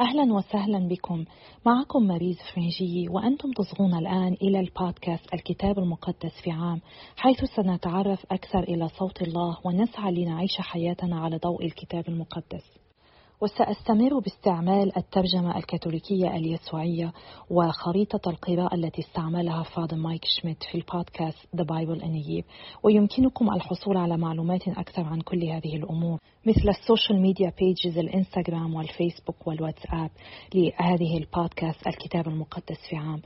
أهلا وسهلا بكم. معكم مريز فرنجي وأنتم تصغون الآن إلى البودكاست الكتاب المقدس في عام حيث سنتعرف أكثر إلى صوت الله ونسعى لنعيش حياتنا على ضوء الكتاب المقدس. وسأستمر باستعمال الترجمة الكاثوليكية اليسوعية وخريطة القراءة التي استعملها فاضل مايك شميت في البودكاست The Bible in a Year. ويمكنكم الحصول على معلومات أكثر عن كل هذه الأمور مثل ال social media pages الإنستغرام والفيسبوك والواتساب لهذه البودكاست الكتاب المقدس في عام.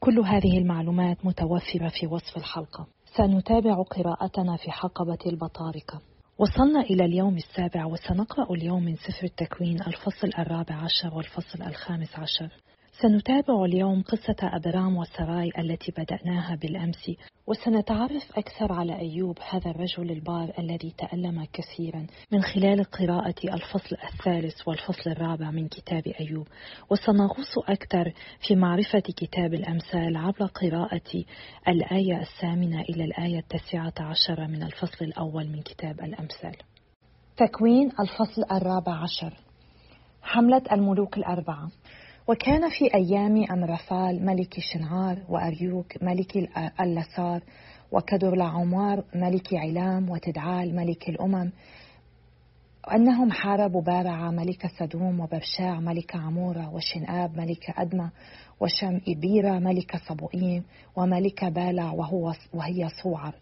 كل هذه المعلومات متوفرة في وصف الحلقة. سنتابع قراءتنا في حقبة البطاركة وصلنا إلى اليوم السابع وسنقرأ اليوم من سفر التكوين الفصل الرابع عشر والفصل الخامس عشر. سنتابع اليوم قصة أبرام وسراي التي بدأناها بالأمس وسنتعرف أكثر على أيوب هذا الرجل البار الذي تألم كثيرا من خلال قراءة الفصل الثالث والفصل الرابع من كتاب أيوب. وسنغوص أكثر في معرفة كتاب الأمثال عبر قراءة الآية الثامنة إلى الآية التاسعة عشر من الفصل الأول من كتاب الأمثال. تكوين الفصل الرابع عشر. حملة الملوك الأربعة. وكان في أيام أمرفال ملك شنعار وأريوك ملك اللسار وكدر لعمار ملك علام وتدعال ملك الأمم. أنهم حاربوا بارع ملك سدوم وبرشاع ملك عمورة وشنآب ملك أدمى وشم إبيرة ملك صبوئيم وملك بالع وهو وهي صوعر.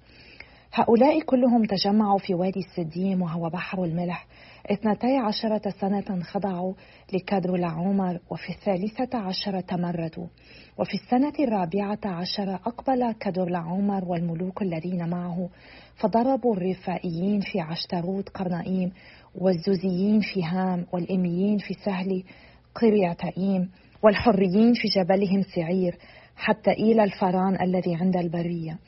هؤلاء كلهم تجمعوا في وادي السديم وهو بحر الملح. اثنتي عشرة سنة خضعوا لكدر العمر وفي الثالثة عشرة تمردوا. وفي السنة الرابعة عشرة أقبل كدر العمر والملوك الذين معه. فضربوا الرفائيين في عشتروت قرنائيم والزوزيين في هام والإميين في سهل قريعتائيم والحريين في جبلهم سعير حتى إلى الفران الذي عند البرية.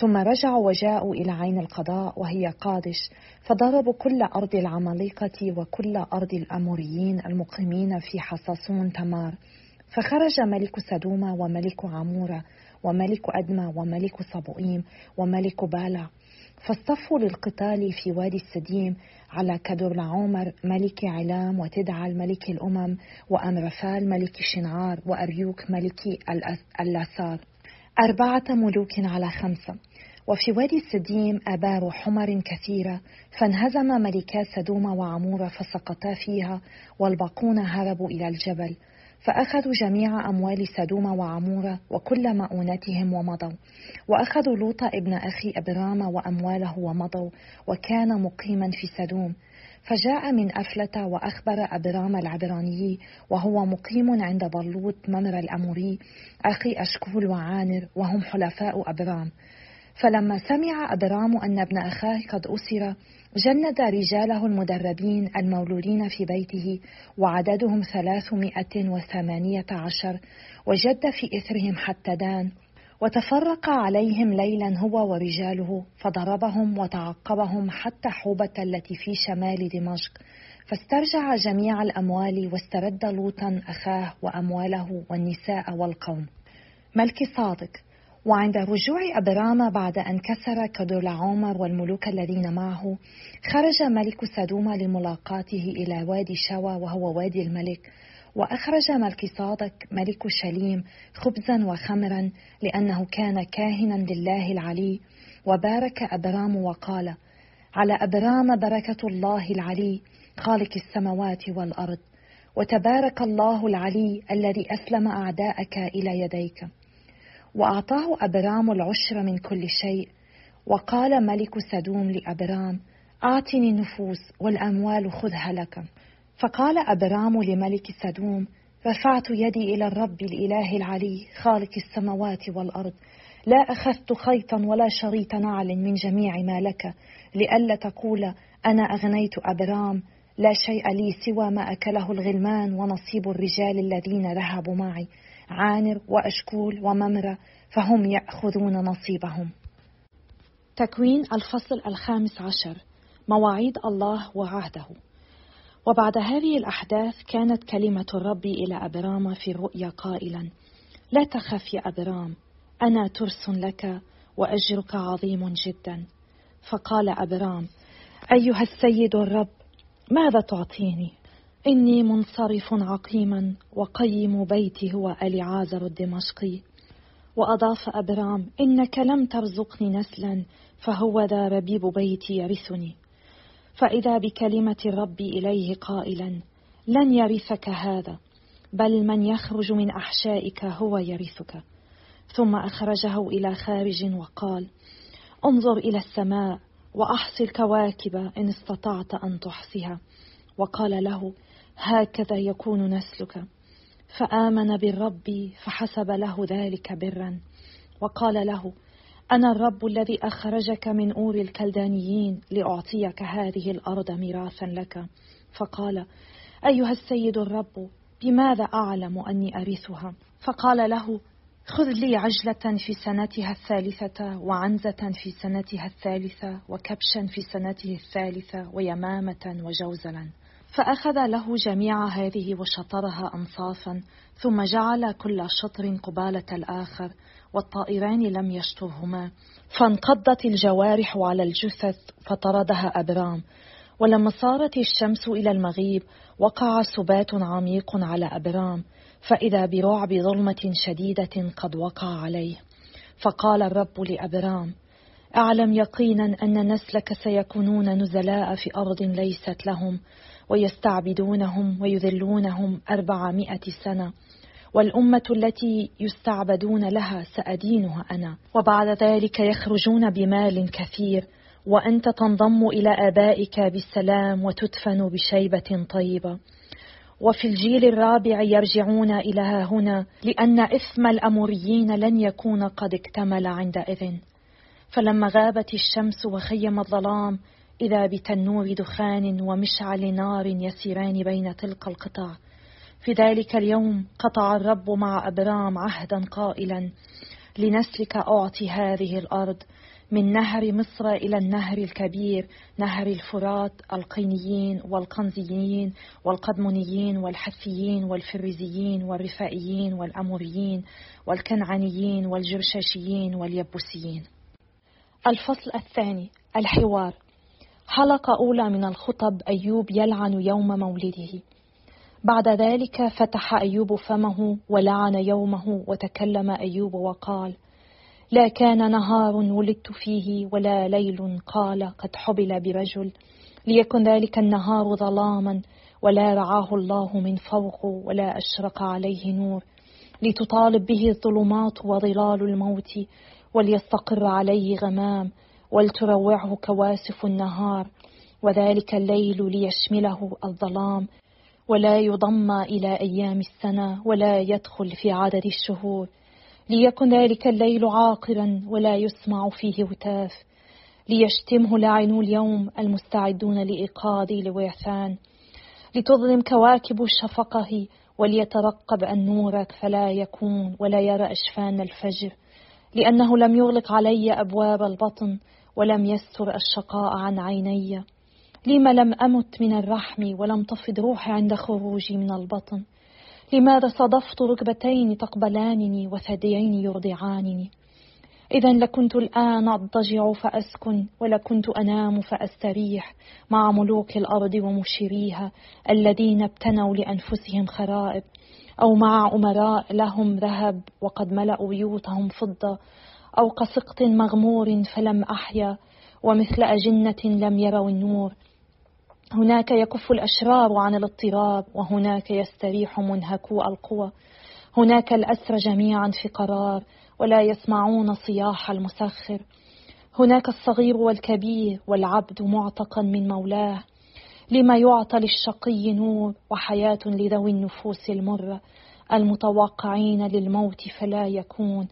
ثم رجعوا وجاءوا إلى عين القضاء وهي قادش فضربوا كل أرض العمالقة وكل أرض الأموريين المقيمين في حصصون تمار. فخرج ملك سدوم وملك عمورة وملك أدمى وملك صبوئيم وملك بالع فاصطفوا للقتال في وادي السديم على كدر عمر ملك علام وتدعى ملك الأمم وأمرفال ملك شنعار وأريوك ملك اللاسار أربعة ملوك على خمسة. وفي وادي السديم آبار حمر كثيرة فانهزم ملكا سدوم وعمورة فسقطا فيها والباقون هربوا إلى الجبل. فأخذوا جميع أموال سدوم وعمورة وكل مؤونتهم ومضوا. وأخذوا لوط ابن أخي أبرام وأمواله ومضوا وكان مقيما في سدوم. فجاء من أفلة وأخبر أبرام العبراني وهو مقيم عند بلوط ممر الأموري أخي أشكول وعانر وهم حلفاء أبرام. فلما سمع أبرام أن ابن أخاه قد أسر جند رجاله المدربين المولودين في بيته وعددهم ثلاثمائة وثمانية عشر وجد في إثرهم حتى دان وتفرق عليهم ليلا هو ورجاله فضربهم وتعقبهم حتى حوبة التي في شمال دمشق. فاسترجع جميع الأموال واسترد لوطا أخاه وأمواله والنساء والقوم. ملك صادق. وعند رجوع أبرام بعد أن كسر كدول عمر والملوك الذين معه خرج ملك سدوم لملاقاته إلى وادي شوى وهو وادي الملك. وأخرج ملك صادق ملك شليم خبزا وخمرا لأنه كان كاهنا لله العلي وبارك أبرام وقال على أبرام بركة الله العلي خالق السماوات والأرض وتبارك الله العلي الذي أسلم أعداءك إلى يديك. وأعطاه أبرام العشر من كل شيء وقال ملك سدوم لأبرام أعطني النفوس والأموال خذها لك. فقال أبرام لملك سدوم رفعت يدي إلى الرب الإله العلي خالق السماوات والأرض. لا أخذت خيطا ولا شريط نعل من جميع ما لك لئلا تقول أنا أغنيت أبرام. لا شيء لي سوى ما أكله الغلمان ونصيب الرجال الذين ذهبوا معي. عانر وأشكول وممرة فهم يأخذون نصيبهم. تكوين الفصل الخامس عشر. مواعيد الله وعهده. وبعد هذه الأحداث كانت كلمة الرب إلى أبرام في الرؤيا قائلا لا تخف يا أبرام أنا ترس لك وأجرك عظيم جدا. فقال أبرام أيها السيد الرب ماذا تعطيني؟ إني منصرف عقيما وقيم بيتي هو أليعازر الدمشقي. وأضاف أبرام إنك لم ترزقني نسلا فهو ذا ربيب بيتي يرثني. فإذا بكلمة الرب إليه قائلا لن يرثك هذا بل من يخرج من أحشائك هو يرثك. ثم أخرجه إلى خارج وقال انظر إلى السماء وأحصي الكواكب إن استطعت أن تحصيها. وقال له هكذا يكون نسلك. فآمن بالرب فحسب له ذلك برا. وقال له أنا الرب الذي أخرجك من أور الكلدانيين لأعطيك هذه الأرض ميراثا لك. فقال أيها السيد الرب بماذا أعلم أني أرثها؟ فقال له خذ لي عجلة في سنتها الثالثة وعنزة في سنتها الثالثة وكبشا في سنته الثالثة ويمامة وجوزلا. فأخذ له جميع هذه وشطرها أنصافا ثم جعل كل شطر قبالة الآخر والطائران لم يشطرهما. فانقضت الجوارح على الجثث فطردها أبرام. ولما صارت الشمس إلى المغيب وقع سبات عميق على أبرام. فإذا برعب ظلمة شديدة قد وقع عليه. فقال الرب لأبرام أعلم يقينا أن نسلك سيكونون نزلاء في أرض ليست لهم. ويستعبدونهم ويذلونهم أربعمائة سنة. والأمة التي يستعبدون لها سأدينها أنا. وبعد ذلك يخرجون بمال كثير. وأنت تنضم إلى آبائك بالسلام وتدفن بشيبة طيبة. وفي الجيل الرابع يرجعون إلى هنا لأن إثم الأموريين لن يكون قد اكتمل عندئذ فلما غابت الشمس وخيم الظلام إذا بتنور دخان ومشعل نار يسيران بين تلك القطع. في ذلك اليوم قطع الرب مع أبرام عهدا قائلا لنسلك أعطي هذه الأرض من نهر مصر إلى النهر الكبير نهر الفرات القينيين والقنزيين والقدمونيين والحثيين والفريزيين والرفائيين والأموريين والكنعانيين والجرشاشيين واليبوسيين الفصل الثاني الحوار. حلقة أولى من الخطب أيوب يلعن يوم مولده. بعد ذلك فتح أيوب فمه ولعن يومه وتكلم أيوب وقال لا كان نهار ولدت فيه ولا ليل قال قد حبل برجل ليكن ذلك النهار ظلاما ولا رعاه الله من فوق ولا أشرق عليه نور. لتطالب به الظلمات وظلال الموت وليستقر عليه غمام ولتروعه كواسف النهار وذلك الليل ليشمله الظلام. ولا يضم إلى أيام السنة ولا يدخل في عدد الشهور. ليكن ذلك الليل عاقرا ولا يسمع فيه هتاف. ليشتمه لاعنو اليوم المستعدون لإيقاظ لويثان لتظلم كواكب شفقه وليترقب النور فلا يكون ولا يرى أشفان الفجر. لأنه لم يغلق علي أبواب البطن ولم يستر الشقاء عن عيني. لم لم أمت من الرحم ولم تفض روحي عند خروجي من البطن؟ لماذا صدفت ركبتين تقبلانني وثديين يرضعانني؟ إذا لكنت الآن أضطجع فأسكن ولكنت أنام فأستريح مع ملوك الأرض ومشيريها الذين ابتنوا لأنفسهم خرائب أو مع أمراء لهم ذهب وقد ملأوا بيوتهم فضة أو كسقط مغمور فلم أحيا ومثل أجنة لم يروا النور. هناك يكف الأشرار عن الاضطراب وهناك يستريح منهكو القوى. هناك الأسر جميعا في قرار ولا يسمعون صياح المسخر. هناك الصغير والكبير والعبد معتقا من مولاه. لما يعطى للشقي نور وحياة لذوي النفوس المرة. المتوقعين للموت فلا يكون.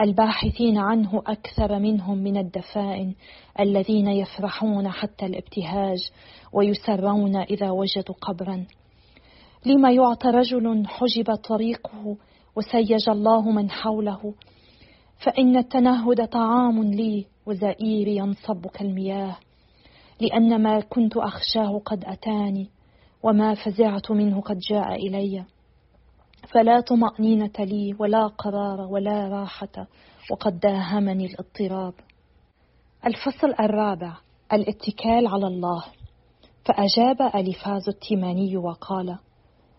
الباحثين عنه أكثر منهم من الدفائن الذين يفرحون حتى الابتهاج ويسرون إذا وجدوا قبرا. لما يعطى رجل حجب طريقه وسيج الله من حوله فإن التنهد طعام لي وزئيري ينصب كالمياه لأن ما كنت أخشاه قد أتاني وما فزعت منه قد جاء إليّ. فلا طمأنينة لي ولا قرار ولا راحة وقد داهمني الاضطراب. الفصل الرابع الاتكال على الله. فأجاب أليفاز التيماني وقال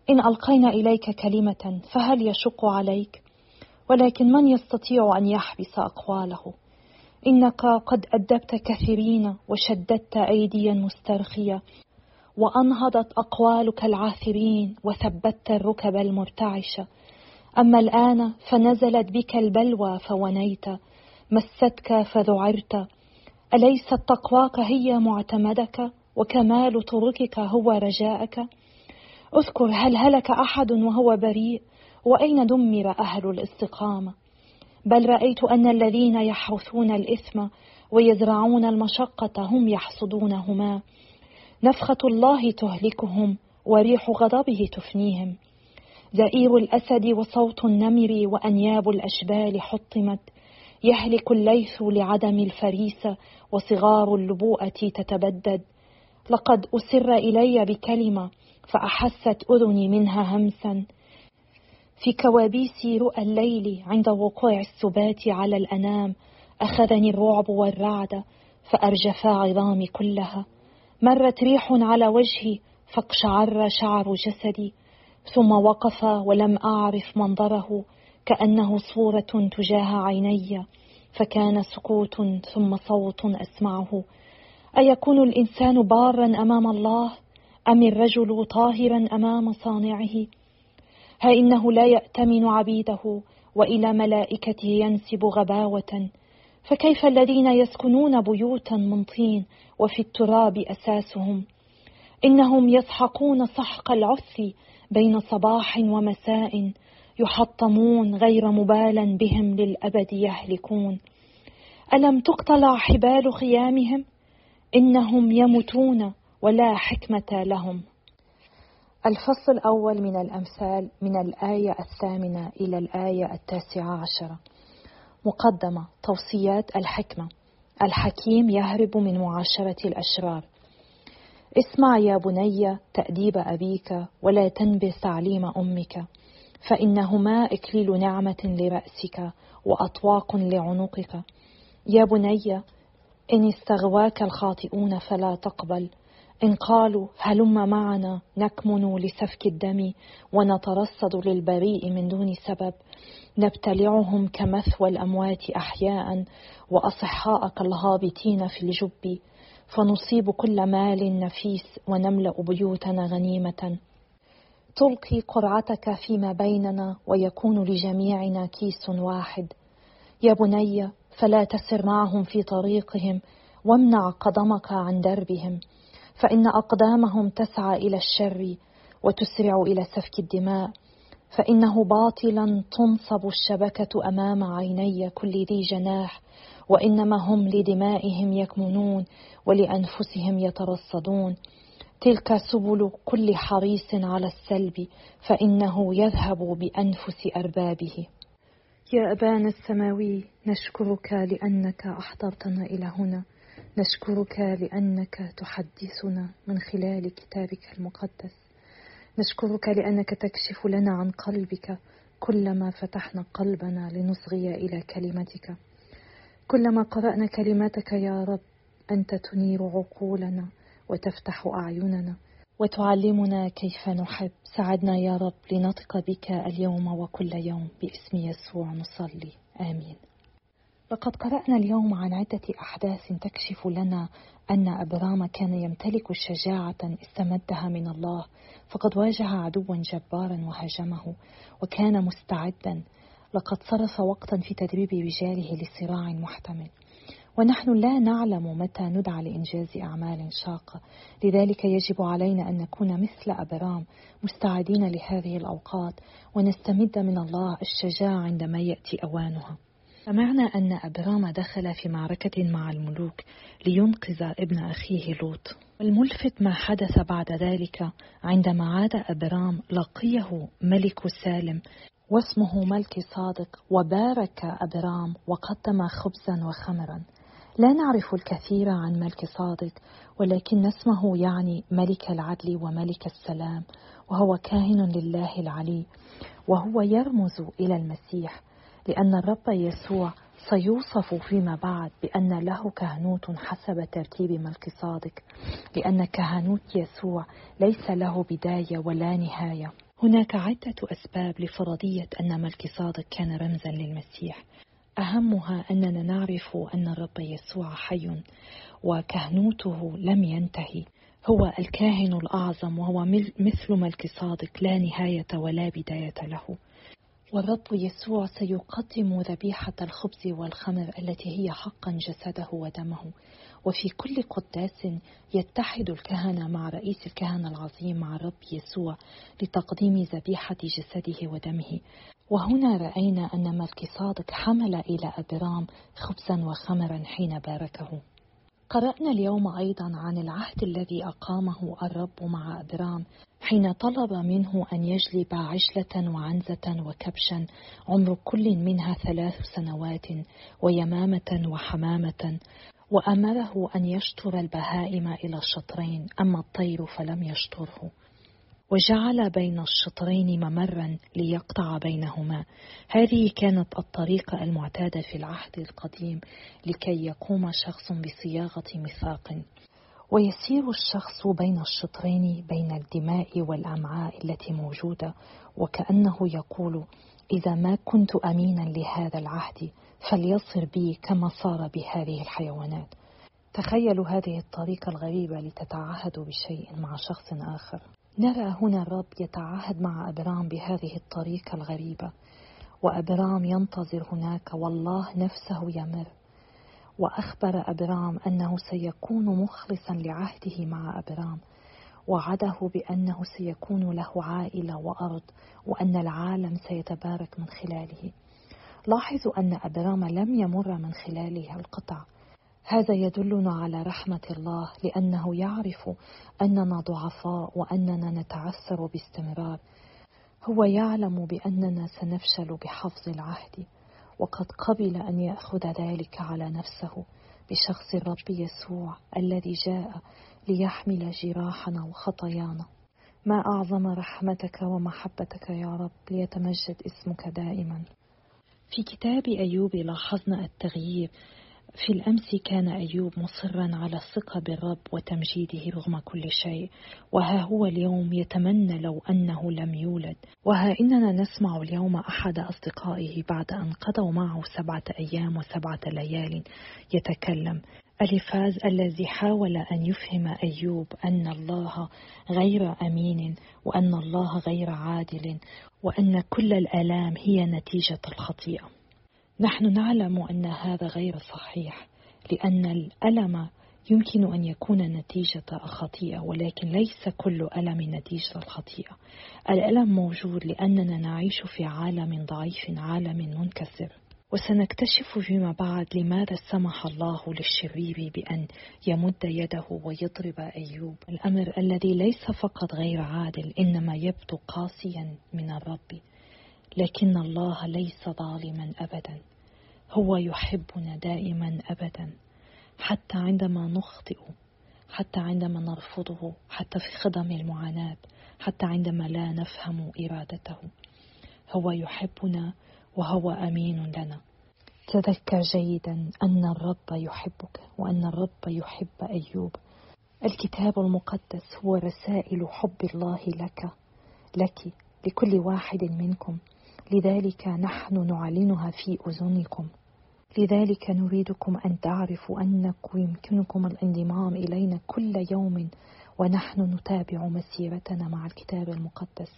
إن ألقينا إليك كلمة فهل يشق عليك؟ ولكن من يستطيع أن يحبس أقواله؟ إنك قد أدبت كثيرين وشددت أيديا مسترخية. وأنهضت أقوالك العاثرين وثبت الركب المرتعشة أما الآن فنزلت بك البلوى فونيت مستك فذعرت. أليست تقواك هي معتمدك؟ وكمال طرقك هو رجاءك؟ أذكر هل هلك أحد وهو بريء؟ وأين دمر أهل الاستقامة بل رأيت أن الذين يحرثون الإثم ويزرعون المشقة هم يحصدونهما. نفخة الله تهلكهم وريح غضبه تفنيهم. زئير الأسد وصوت النمر وأنياب الأشبال حطمت. يهلك الليث لعدم الفريسة وصغار اللبوءة تتبدد. لقد أسر إلي بكلمة فأحست أذني منها همسا. في كوابيس رؤى الليل عند وقوع السبات على الأنام أخذني الرعب والرعد فأرجفا عظامي كلها. مرت ريح على وجهي فاقشعر شعر جسدي ثم وقف ولم أعرف منظره كأنه صورة تجاه عيني فكان سكوت ثم صوت أسمعه. أيكون الإنسان بارا أمام الله؟ أم الرجل طاهرا أمام صانعه؟ ها إنه لا يأتمن عبيده وإلى ملائكته ينسب غباوة فكيف الذين يسكنون بيوتا من طين وفي التراب أساسهم؟ إنهم يسحقون سحق العث بين صباح ومساء يحطمون غير مبالا بهم للأبد يهلكون. ألم تقتلع حبال خيامهم؟ إنهم يموتون ولا حكمة لهم. الفصل الأول من الأمثال من الآية الثامنة إلى الآية التاسعة عشرة. مقدمة توصيات الحكمة. الحكيم يهرب من معاشرة الأشرار. اسمع يا بني تأديب أبيك ولا تنبذ تعليم أمك. فإنهما إكليل نعمة لرأسك وأطواق لعنقك. يا بني إن استغواك الخاطئون فلا تقبل. إن قالوا هلم معنا نكمن لسفك الدم ونترصد للبريء من دون سبب. نبتلعهم كمثوى الأموات أحياء وأصحاء كالهابطين في الجب. فنصيب كل مال نفيس ونملأ بيوتنا غنيمة. تلقي قرعتك فيما بيننا ويكون لجميعنا كيس واحد. يا بني فلا تسر معهم في طريقهم وامنع قدمك عن دربهم. فإن أقدامهم تسعى إلى الشر وتسرع إلى سفك الدماء فإنه باطلا تنصب الشبكة أمام عيني كل ذي جناح وإنما هم لدمائهم يكمنون ولأنفسهم يترصدون. تلك سبل كل حريص على السلب فإنه يذهب بأنفس أربابه. يا أبانا السماوي نشكرك لأنك أحضرتنا إلى هنا. نشكرك لأنك تحدثنا من خلال كتابك المقدس. نشكرك لأنك تكشف لنا عن قلبك كلما فتحنا قلبنا لنصغي إلى كلمتك. كلما قرأنا كلماتك يا رب أنت تنير عقولنا وتفتح أعيننا وتعلمنا كيف نحب. ساعدنا يا رب لنطق بك اليوم وكل يوم باسم يسوع نصلي. آمين. لقد قرأنا اليوم عن عدة أحداث تكشف لنا أن أبرام كان يمتلك شجاعة استمدها من الله فقد واجه عدوا جبارا وهاجمه وكان مستعدا. لقد صرف وقتا في تدريب رجاله لصراع محتمل. ونحن لا نعلم متى ندعى لإنجاز أعمال شاقة. لذلك يجب علينا أن نكون مثل أبرام مستعدين لهذه الأوقات ونستمد من الله الشجاعة عندما يأتي أوانها. سمعنا أن أبرام دخل في معركة مع الملوك لينقذ ابن أخيه لوط. والملفت ما حدث بعد ذلك عندما عاد أبرام لقيه ملك سالم واسمه ملك صادق وبارك أبرام وقدم خبزا وخمرا. لا نعرف الكثير عن ملك صادق ولكن اسمه يعني ملك العدل وملك السلام وهو كاهن لله العلي وهو يرمز إلى المسيح. لأن الرب يسوع سيوصف فيما بعد بأن له كهنوت حسب ترتيب ملك صادق لأن كهنوت يسوع ليس له بداية ولا نهاية. هناك عدة أسباب لفرضية أن ملك صادق كان رمزا للمسيح. أهمها أننا نعرف أن الرب يسوع حي وكهنوته لم ينتهي. هو الكاهن الأعظم وهو مثل ملك صادق لا نهاية ولا بداية له. والرب يسوع سيقدم ذبيحة الخبز والخمر التي هي حقا جسده ودمه. وفي كل قداس يتحد الكهنة مع رئيس الكهنة العظيم مع الرب يسوع لتقديم ذبيحة جسده ودمه. وهنا رأينا أن ملك صادق حمل إلى أبرام خبزا وخمرا حين باركه. قرأنا اليوم أيضا عن العهد الذي أقامه الرب مع أبرام. حين طلب منه أن يجلب عجلة وعنزة وكبشا عمر كل منها ثلاث سنوات ويمامة وحمامة وأمره أن يشطر البهائم إلى الشطرين أما الطير فلم يشطره. وجعل بين الشطرين ممرا ليقطع بينهما. هذه كانت الطريقة المعتادة في العهد القديم لكي يقوم شخص بصياغة ميثاق. ويسير الشخص بين الشطرين بين الدماء والأمعاء التي موجودة وكأنه يقول إذا ما كنت أمينا لهذا العهد فليصر بي كما صار بهذه الحيوانات. تخيلوا هذه الطريقة الغريبة لتتعهدوا بشيء مع شخص آخر. نرى هنا الرب يتعهد مع أبرام بهذه الطريقة الغريبة وأبرام ينتظر هناك والله نفسه يمر. وأخبر أبرام أنه سيكون مخلصا لعهده مع أبرام وعده بأنه سيكون له عائلة وأرض وأن العالم سيتبارك من خلاله. لاحظوا أن أبرام لم يمر من خلاله القطع. هذا يدلنا على رحمة الله لأنه يعرف أننا ضعفاء وأننا نتعثر باستمرار. هو يعلم بأننا سنفشل بحفظ العهد. وقد قبل أن يأخذ ذلك على نفسه بشخص الرب يسوع الذي جاء ليحمل جراحنا وخطايانا. ما أعظم رحمتك ومحبتك يا رب ليتمجد اسمك دائما. في كتاب أيوب لاحظنا التغيير في الأمس كان أيوب مصرا على الثقة بالرب وتمجيده رغم كل شيء. وها هو اليوم يتمنى لو أنه لم يولد. وها إننا نسمع اليوم أحد أصدقائه بعد أن قضوا معه سبعة أيام وسبعة ليال يتكلم. أليفاز الذي حاول أن يفهم أيوب أن الله غير أمين وأن الله غير عادل وأن كل الآلام هي نتيجة الخطيئة. نحن نعلم أن هذا غير صحيح لأن الألم يمكن أن يكون نتيجة الخطيئة ولكن ليس كل ألم نتيجة الخطيئة الألم موجود لأننا نعيش في عالم ضعيف عالم منكسر. وسنكتشف فيما بعد لماذا سمح الله للشرير بأن يمد يده ويضرب أيوب. الأمر الذي ليس فقط غير عادل إنما يبدو قاسيا من الرب. لكن الله ليس ظالما أبدا. هو يحبنا دائما أبدا. حتى عندما نخطئ حتى عندما نرفضه حتى في خضم المعاناة حتى عندما لا نفهم إرادته. هو يحبنا وهو أمين لنا. تذكر جيدا أن الرب يحبك وأن الرب يحب أيوب. الكتاب المقدس هو رسائل حب الله لك لك لكل واحد منكم. لذلك نحن نعلنها في أذنكم. لذلك نريدكم أن تعرفوا أنكم يمكنكم الانضمام إلينا كل يوم ونحن نتابع مسيرتنا مع الكتاب المقدس.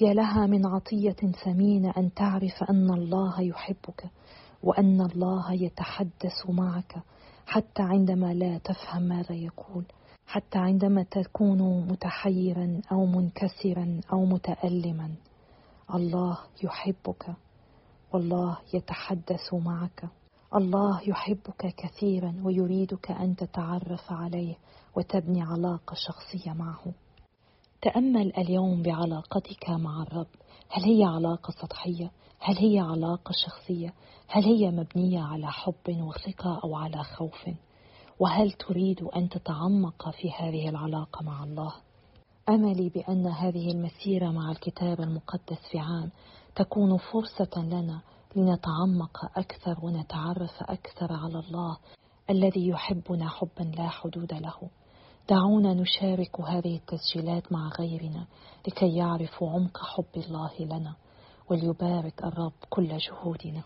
يا لها من عطية ثمينة أن تعرف أن الله يحبك وأن الله يتحدث معك حتى عندما لا تفهم ماذا يقول حتى عندما تكون متحيرا أو منكسرا أو متألما. الله يحبك والله يتحدث معك. الله يحبك كثيرا ويريدك أن تتعرف عليه وتبني علاقة شخصية معه. تأمل اليوم بعلاقتك مع الرب. هل هي علاقة سطحية؟ هل هي علاقة شخصية؟ هل هي مبنية على حب وثقة أو على خوف؟ وهل تريد أن تتعمق في هذه العلاقة مع الله؟ أملي بأن هذه المسيرة مع الكتاب المقدس في عام تكون فرصة لنا لنتعمق أكثر ونتعرف أكثر على الله الذي يحبنا حبا لا حدود له. دعونا نشارك هذه التسجيلات مع غيرنا لكي يعرفوا عمق حب الله لنا وليبارك الرب كل جهودنا.